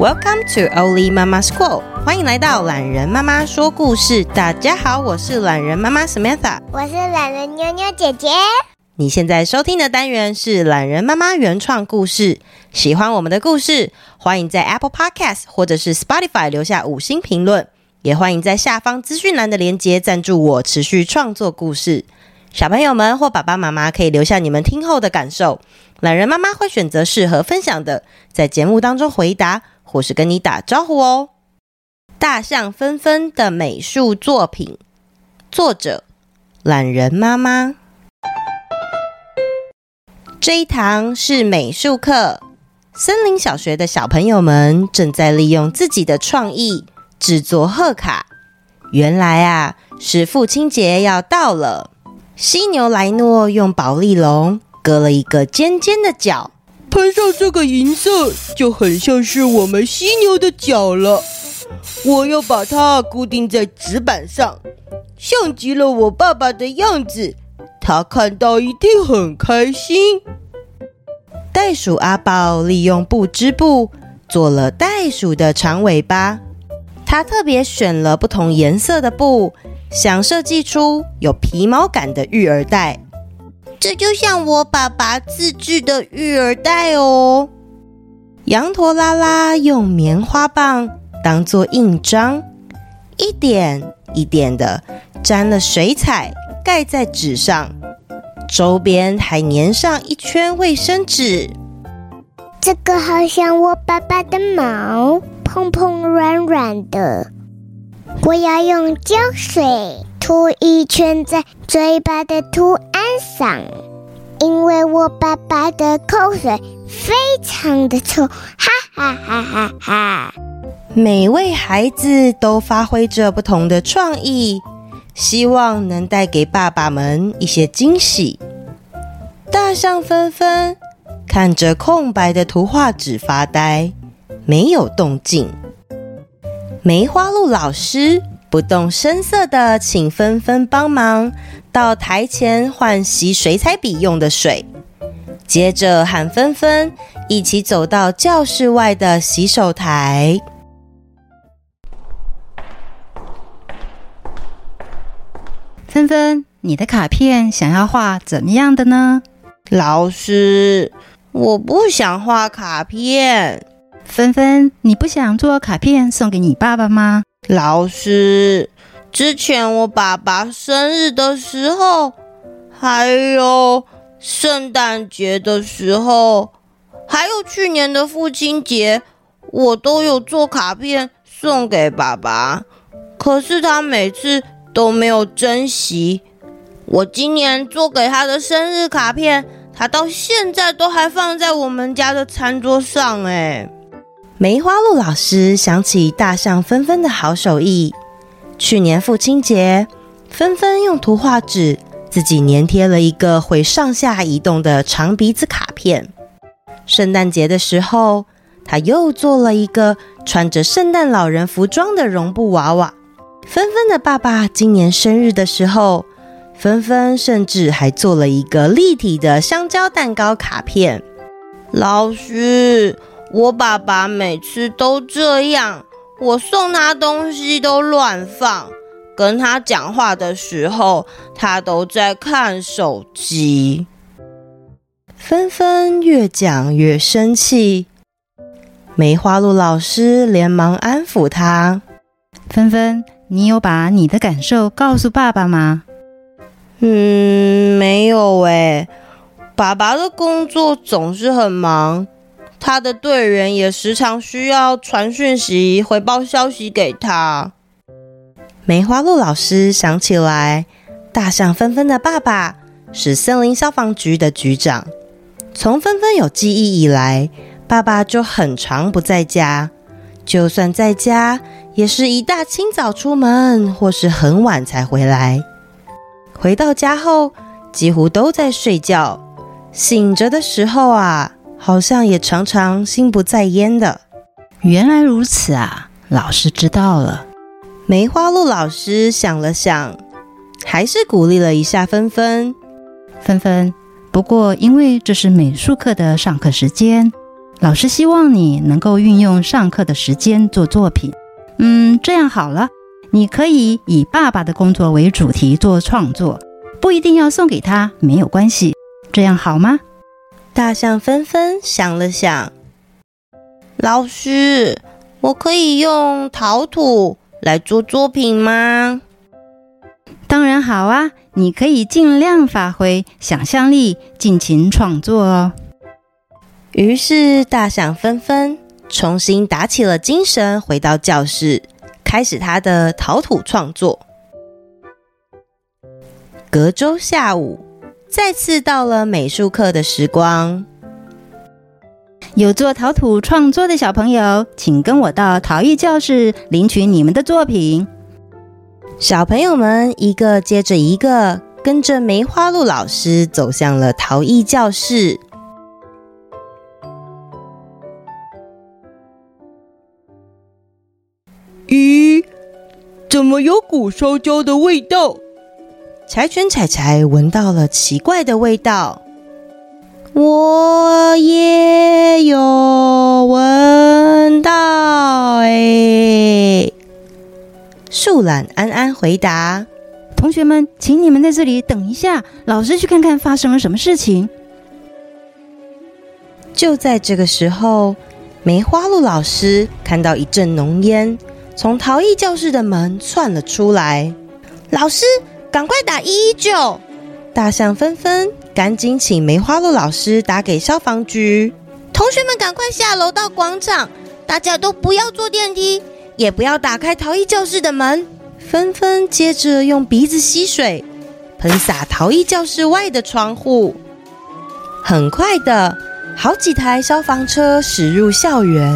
Welcome to Oli Mama School，欢迎来到懒人妈妈说故事。大家好，我是懒人妈妈 Samantha，我是懒人妞妞姐姐。你现在收听的单元是懒人妈妈原创故事。喜欢我们的故事，欢迎在 Apple Podcast 或者是 Spotify 留下五星评论，也欢迎在下方资讯栏的链接赞助我，持续创作故事。小朋友们或爸爸妈妈可以留下你们听后的感受，懒人妈妈会选择适合分享的，在节目当中回答或是跟你打招呼哦。大象纷纷的美术作品，作者懒人妈妈。这一堂是美术课，森林小学的小朋友们正在利用自己的创意制作贺卡。原来啊，是父亲节要到了。犀牛莱诺用宝丽龙割了一个尖尖的角，喷上这个银色就很像是我们犀牛的角了。我要把它固定在纸板上，像极了我爸爸的样子。他看到一定很开心。袋鼠阿宝利用布织布做了袋鼠的长尾巴，他特别选了不同颜色的布。想设计出有皮毛感的育儿袋，这就像我爸爸自制的育儿袋哦。羊驼拉拉用棉花棒当做印章，一点一点的沾了水彩，盖在纸上，周边还粘上一圈卫生纸。这个好像我爸爸的毛，蓬蓬软软的。我要用胶水涂一圈在嘴巴的图案上，因为我爸爸的口水非常的臭，哈哈哈哈哈！每位孩子都发挥着不同的创意，希望能带给爸爸们一些惊喜。大象纷纷看着空白的图画纸发呆，没有动静。梅花鹿老师不动声色的请纷纷帮忙到台前换洗水彩笔用的水，接着喊纷纷一起走到教室外的洗手台。纷纷，你的卡片想要画怎么样的呢？老师，我不想画卡片。芬芬，你不想做卡片送给你爸爸吗？老师，之前我爸爸生日的时候，还有圣诞节的时候，还有去年的父亲节，我都有做卡片送给爸爸，可是他每次都没有珍惜。我今年做给他的生日卡片，他到现在都还放在我们家的餐桌上，哎。梅花鹿老师想起大象纷纷的好手艺。去年父亲节，纷纷用图画纸自己粘贴了一个会上下移动的长鼻子卡片。圣诞节的时候，他又做了一个穿着圣诞老人服装的绒布娃娃。纷纷的爸爸今年生日的时候，纷纷甚至还做了一个立体的香蕉蛋糕卡片。老师。我爸爸每次都这样，我送他东西都乱放，跟他讲话的时候，他都在看手机。纷纷越讲越生气，梅花鹿老师连忙安抚他：“纷纷，你有把你的感受告诉爸爸吗？”“嗯，没有诶，爸爸的工作总是很忙。”他的队员也时常需要传讯息、回报消息给他。梅花鹿老师想起来，大象纷纷的爸爸是森林消防局的局长。从纷纷有记忆以来，爸爸就很常不在家，就算在家，也是一大清早出门，或是很晚才回来。回到家后，几乎都在睡觉。醒着的时候啊。好像也常常心不在焉的。原来如此啊，老师知道了。梅花鹿老师想了想，还是鼓励了一下芬芬。芬芬，不过因为这是美术课的上课时间，老师希望你能够运用上课的时间做作品。嗯，这样好了，你可以以爸爸的工作为主题做创作，不一定要送给他，没有关系。这样好吗？大象纷纷想了想，老师，我可以用陶土来做作品吗？当然好啊，你可以尽量发挥想象力，尽情创作哦。于是，大象纷纷重新打起了精神，回到教室，开始他的陶土创作。隔周下午，再次到了美术课的时光。有做陶土创作的小朋友，请跟我到陶艺教室领取你们的作品。小朋友们一个接着一个，跟着梅花鹿老师走向了陶艺教室。咦，怎么有股烧焦的味道？柴犬彩彩闻到了奇怪的味道。我也有闻到，哎。树懒安安回答：“同学们，请你们在这里等一下，老师去看看发生了什么事情。”就在这个时候，梅花鹿老师看到一阵浓烟。从陶艺教室的门窜了出来，老师，赶快打一一九！大象纷纷赶紧请梅花鹿老师打给消防局。同学们赶快下楼到广场，大家都不要坐电梯，也不要打开陶艺教室的门。纷纷接着用鼻子吸水，喷洒陶艺教室外的窗户。很快的，好几台消防车驶入校园。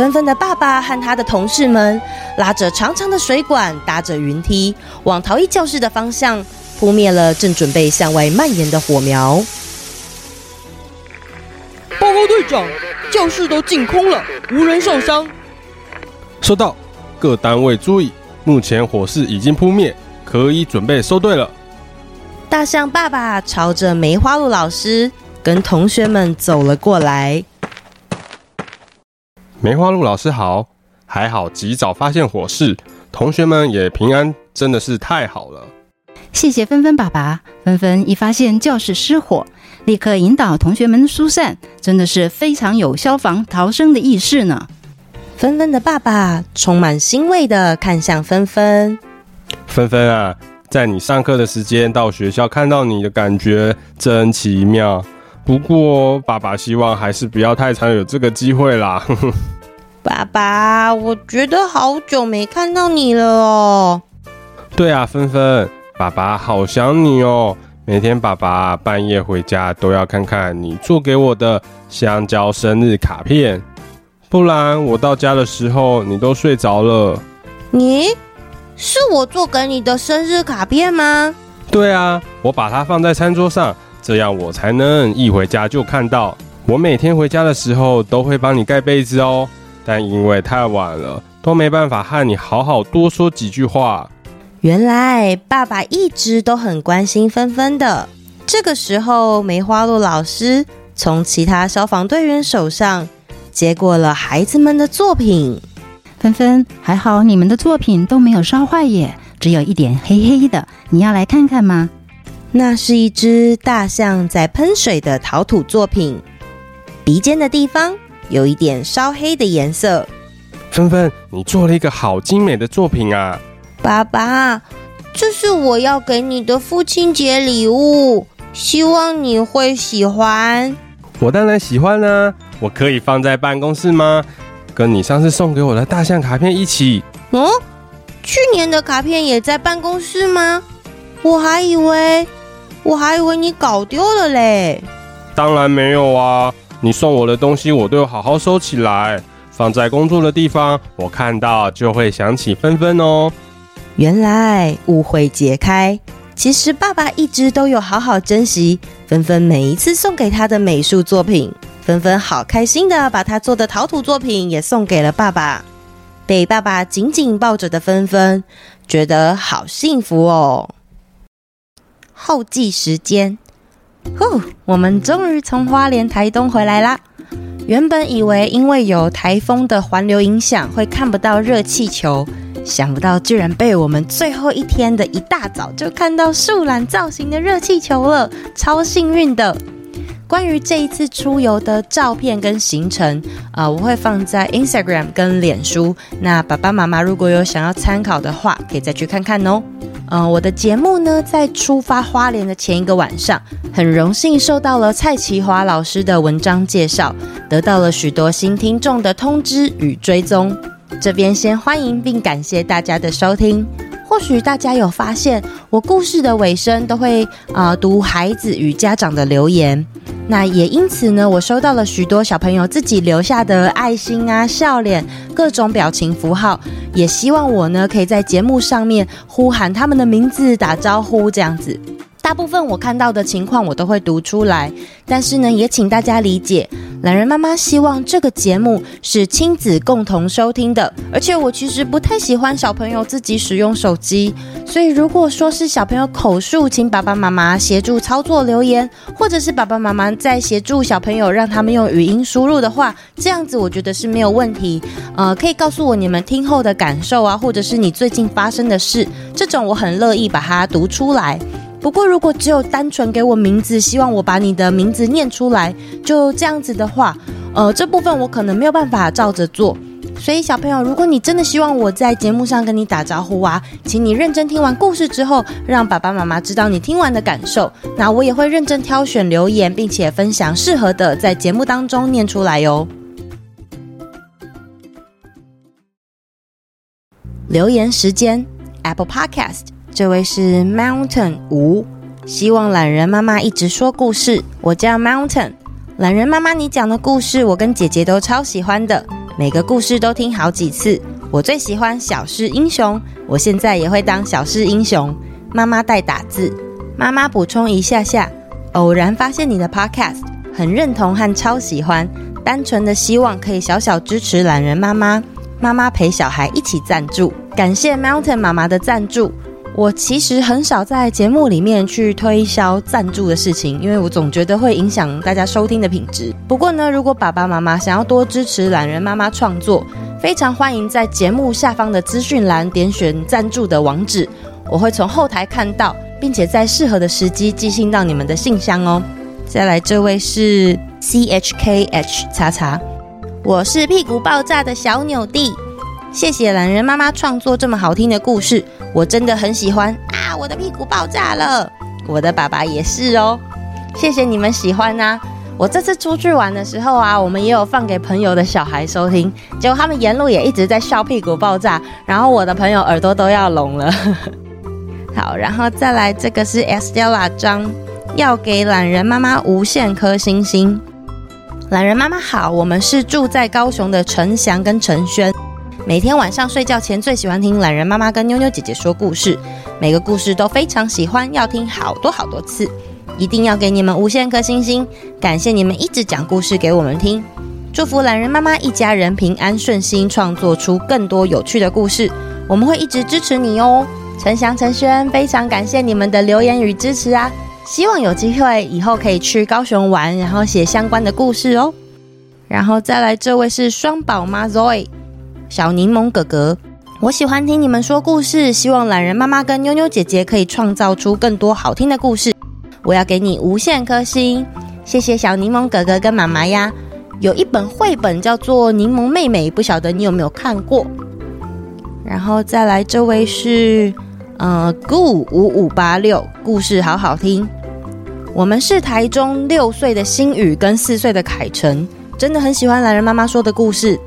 纷纷的爸爸和他的同事们拉着长长的水管，搭着云梯，往陶艺教室的方向扑灭了正准备向外蔓延的火苗。报告队长，教室都净空了，无人受伤。收到，各单位注意，目前火势已经扑灭，可以准备收队了。大象爸爸朝着梅花鹿老师跟同学们走了过来。梅花鹿老师好，还好及早发现火势，同学们也平安，真的是太好了。谢谢纷纷爸爸，纷纷一发现教室失火，立刻引导同学们疏散，真的是非常有消防逃生的意识呢。纷纷的爸爸充满欣慰地看向纷纷，纷纷啊，在你上课的时间到学校看到你的感觉真奇妙。不过，爸爸希望还是不要太常有这个机会啦。爸爸，我觉得好久没看到你了哦。对啊，芬芬，爸爸好想你哦。每天爸爸半夜回家都要看看你做给我的香蕉生日卡片，不然我到家的时候你都睡着了。你是我做给你的生日卡片吗？对啊，我把它放在餐桌上。这样我才能一回家就看到。我每天回家的时候都会帮你盖被子哦，但因为太晚了，都没办法和你好好多说几句话。原来爸爸一直都很关心芬芬的。这个时候，梅花鹿老师从其他消防队员手上接过了孩子们的作品。芬芬，还好你们的作品都没有烧坏耶，只有一点黑黑的。你要来看看吗？那是一只大象在喷水的陶土作品，鼻尖的地方有一点烧黑的颜色。芬芬，你做了一个好精美的作品啊！爸爸，这是我要给你的父亲节礼物，希望你会喜欢。我当然喜欢啊！我可以放在办公室吗？跟你上次送给我的大象卡片一起。哦，去年的卡片也在办公室吗？我还以为。我还以为你搞丢了嘞！当然没有啊！你送我的东西，我都有好好收起来，放在工作的地方。我看到就会想起芬芬哦。原来误会解开，其实爸爸一直都有好好珍惜芬芬每一次送给他的美术作品。纷纷好开心的把他做的陶土作品也送给了爸爸。被爸爸紧紧抱着的纷纷，觉得好幸福哦。后记时间，呼，我们终于从花莲台东回来啦！原本以为因为有台风的环流影响，会看不到热气球，想不到居然被我们最后一天的一大早就看到树懒造型的热气球了，超幸运的。关于这一次出游的照片跟行程，呃，我会放在 Instagram 跟脸书。那爸爸妈妈如果有想要参考的话，可以再去看看哦。呃，我的节目呢，在出发花莲的前一个晚上，很荣幸受到了蔡奇华老师的文章介绍，得到了许多新听众的通知与追踪。这边先欢迎并感谢大家的收听。或许大家有发现，我故事的尾声都会啊、读孩子与家长的留言。那也因此呢，我收到了许多小朋友自己留下的爱心啊、笑脸、各种表情符号，也希望我呢可以在节目上面呼喊他们的名字、打招呼这样子。大部分我看到的情况我都会读出来，但是呢，也请大家理解，懒人妈妈希望这个节目是亲子共同收听的，而且我其实不太喜欢小朋友自己使用手机，所以如果说是小朋友口述，请爸爸妈妈协助操作留言，或者是爸爸妈妈在协助小朋友让他们用语音输入的话，这样子我觉得是没有问题。呃，可以告诉我你们听后的感受啊，或者是你最近发生的事，这种我很乐意把它读出来。不过，如果只有单纯给我名字，希望我把你的名字念出来，就这样子的话，呃，这部分我可能没有办法照着做。所以，小朋友，如果你真的希望我在节目上跟你打招呼啊，请你认真听完故事之后，让爸爸妈妈知道你听完的感受。那我也会认真挑选留言，并且分享适合的，在节目当中念出来哟。留言时间，Apple Podcast。这位是 Mountain 吴，希望懒人妈妈一直说故事。我叫 Mountain，懒人妈妈，你讲的故事我跟姐姐都超喜欢的，每个故事都听好几次。我最喜欢小事英雄，我现在也会当小事英雄。妈妈带打字，妈妈补充一下下，偶然发现你的 Podcast，很认同和超喜欢，单纯的希望可以小小支持懒人妈妈。妈妈陪小孩一起赞助，感谢 Mountain 妈妈的赞助。我其实很少在节目里面去推销赞助的事情，因为我总觉得会影响大家收听的品质。不过呢，如果爸爸妈妈想要多支持懒人妈妈创作，非常欢迎在节目下方的资讯栏点选赞助的网址，我会从后台看到，并且在适合的时机寄信到你们的信箱哦。再来，这位是 C H K H 叉叉，我是屁股爆炸的小纽弟。谢谢懒人妈妈创作这么好听的故事，我真的很喜欢啊！我的屁股爆炸了，我的爸爸也是哦。谢谢你们喜欢呐、啊！我这次出去玩的时候啊，我们也有放给朋友的小孩收听，结果他们沿路也一直在笑屁股爆炸，然后我的朋友耳朵都要聋了。好，然后再来这个是 Estella 张，要给懒人妈妈无限颗星星。懒人妈妈好，我们是住在高雄的陈翔跟陈轩。每天晚上睡觉前最喜欢听懒人妈妈跟妞妞姐姐说故事，每个故事都非常喜欢，要听好多好多次，一定要给你们无限颗星星，感谢你们一直讲故事给我们听，祝福懒人妈妈一家人平安顺心，创作出更多有趣的故事，我们会一直支持你哦。陈翔、陈轩，非常感谢你们的留言与支持啊，希望有机会以后可以去高雄玩，然后写相关的故事哦。然后再来这位是双宝妈 Zoe。小柠檬哥哥，我喜欢听你们说故事，希望懒人妈妈跟妞妞姐姐可以创造出更多好听的故事。我要给你无限颗星，谢谢小柠檬哥哥跟妈妈呀。有一本绘本叫做《柠檬妹妹》，不晓得你有没有看过？然后再来这位是呃 g 五五八六，故事好好听。我们是台中六岁的星宇跟四岁的凯成，真的很喜欢懒人妈妈说的故事。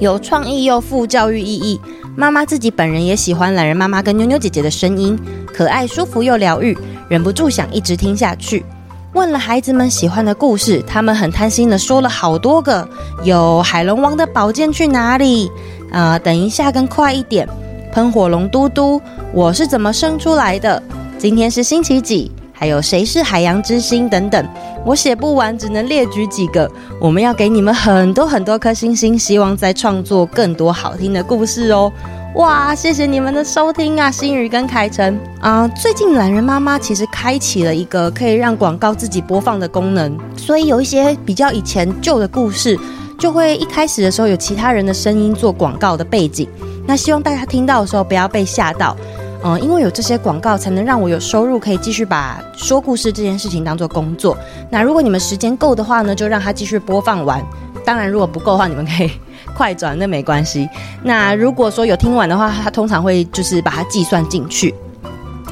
有创意又富教育意义，妈妈自己本人也喜欢懒人妈妈跟妞妞姐姐的声音，可爱舒服又疗愈，忍不住想一直听下去。问了孩子们喜欢的故事，他们很贪心的说了好多个，有海龙王的宝剑去哪里？啊、等一下跟快一点，喷火龙嘟嘟，我是怎么生出来的？今天是星期几？还有谁是海洋之心等等，我写不完，只能列举几个。我们要给你们很多很多颗星星，希望再创作更多好听的故事哦。哇，谢谢你们的收听啊，心宇跟凯成啊。最近懒人妈妈其实开启了一个可以让广告自己播放的功能，所以有一些比较以前旧的故事，就会一开始的时候有其他人的声音做广告的背景。那希望大家听到的时候不要被吓到，嗯，因为有这些广告才能让我有收入，可以继续把说故事这件事情当做工作。那如果你们时间够的话呢，就让它继续播放完。当然，如果不够的话，你们可以。快转那没关系。那如果说有听完的话，他通常会就是把它计算进去。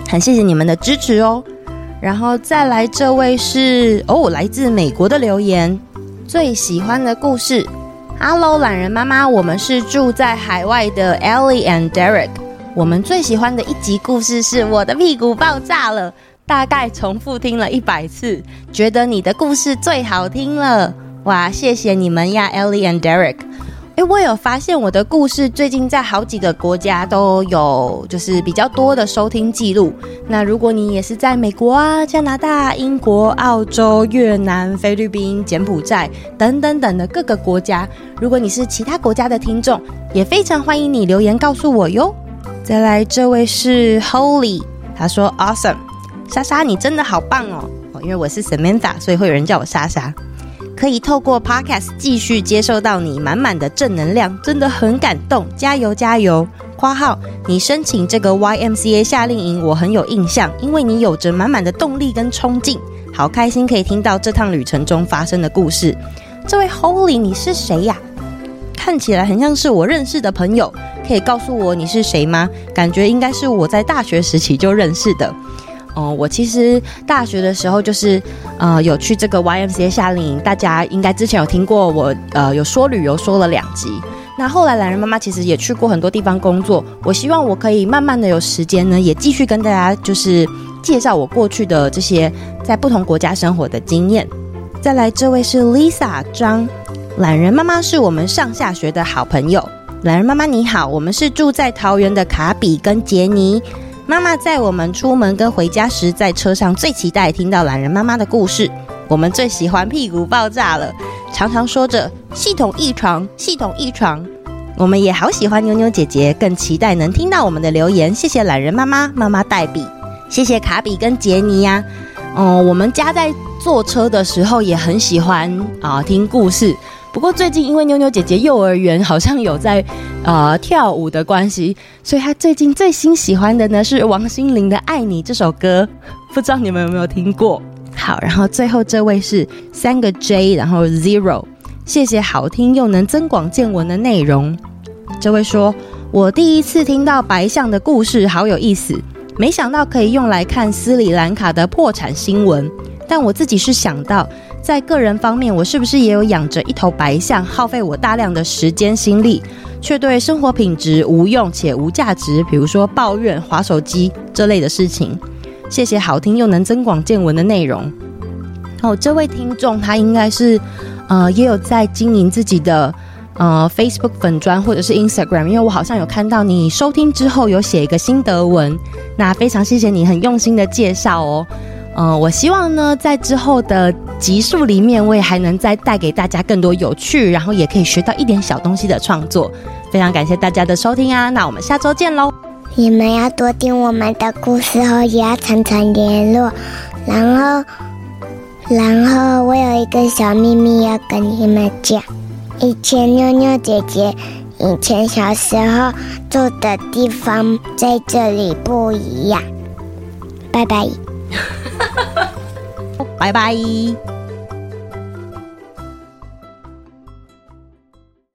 很谢谢你们的支持哦。然后再来这位是哦，来自美国的留言，最喜欢的故事。Hello，榄仁妈妈，我们是住在海外的 Ellie and Derek。我们最喜欢的一集故事是我的屁股爆炸了，大概重复听了一百次，觉得你的故事最好听了。哇，谢谢你们呀，Ellie and Derek。诶，我有发现我的故事最近在好几个国家都有，就是比较多的收听记录。那如果你也是在美国啊、加拿大、英国、澳洲、越南、菲律宾、柬埔寨等等等的各个国家，如果你是其他国家的听众，也非常欢迎你留言告诉我哟。再来，这位是 Holy，他说 Awesome，莎莎你真的好棒哦。哦，因为我是 Samantha，所以会有人叫我莎莎。可以透过 Podcast 继续接受到你满满的正能量，真的很感动，加油加油！花号，你申请这个 YMCA 夏令营，我很有印象，因为你有着满满的动力跟冲劲，好开心可以听到这趟旅程中发生的故事。这位 Holy，你是谁呀？看起来很像是我认识的朋友，可以告诉我你是谁吗？感觉应该是我在大学时期就认识的。哦，我其实大学的时候就是，呃，有去这个 YMCA 夏令营，大家应该之前有听过我，呃，有说旅游说了两集。那后来懒人妈妈其实也去过很多地方工作，我希望我可以慢慢的有时间呢，也继续跟大家就是介绍我过去的这些在不同国家生活的经验。再来，这位是 Lisa 张，懒人妈妈是我们上下学的好朋友。懒人妈妈你好，我们是住在桃园的卡比跟杰尼。妈妈在我们出门跟回家时，在车上最期待听到懒人妈妈的故事。我们最喜欢屁股爆炸了，常常说着系统异常，系统异常。我们也好喜欢妞妞姐姐，更期待能听到我们的留言。谢谢懒人妈妈，妈妈代笔。谢谢卡比跟杰尼呀。哦，我们家在坐车的时候也很喜欢啊听故事。不过最近因为妞妞姐姐幼儿园好像有在呃跳舞的关系，所以她最近最新喜欢的呢是王心凌的《爱你》这首歌，不知道你们有没有听过？好，然后最后这位是三个 J，然后 Zero，谢谢好听又能增广见闻的内容。这位说，我第一次听到白象的故事，好有意思，没想到可以用来看斯里兰卡的破产新闻，但我自己是想到。在个人方面，我是不是也有养着一头白象，耗费我大量的时间心力，却对生活品质无用且无价值，比如说抱怨、划手机这类的事情。谢谢好听又能增广见闻的内容。哦，这位听众他应该是，呃，也有在经营自己的呃 Facebook 粉专或者是 Instagram，因为我好像有看到你收听之后有写一个心得文，那非常谢谢你很用心的介绍哦。嗯、我希望呢，在之后的集数里面，我也还能再带给大家更多有趣，然后也可以学到一点小东西的创作。非常感谢大家的收听啊，那我们下周见喽！你们要多听我们的故事后，也要常常联络。然后，然后我有一个小秘密要跟你们讲。以前妞妞姐姐以前小时候住的地方在这里不一样。拜拜。拜拜。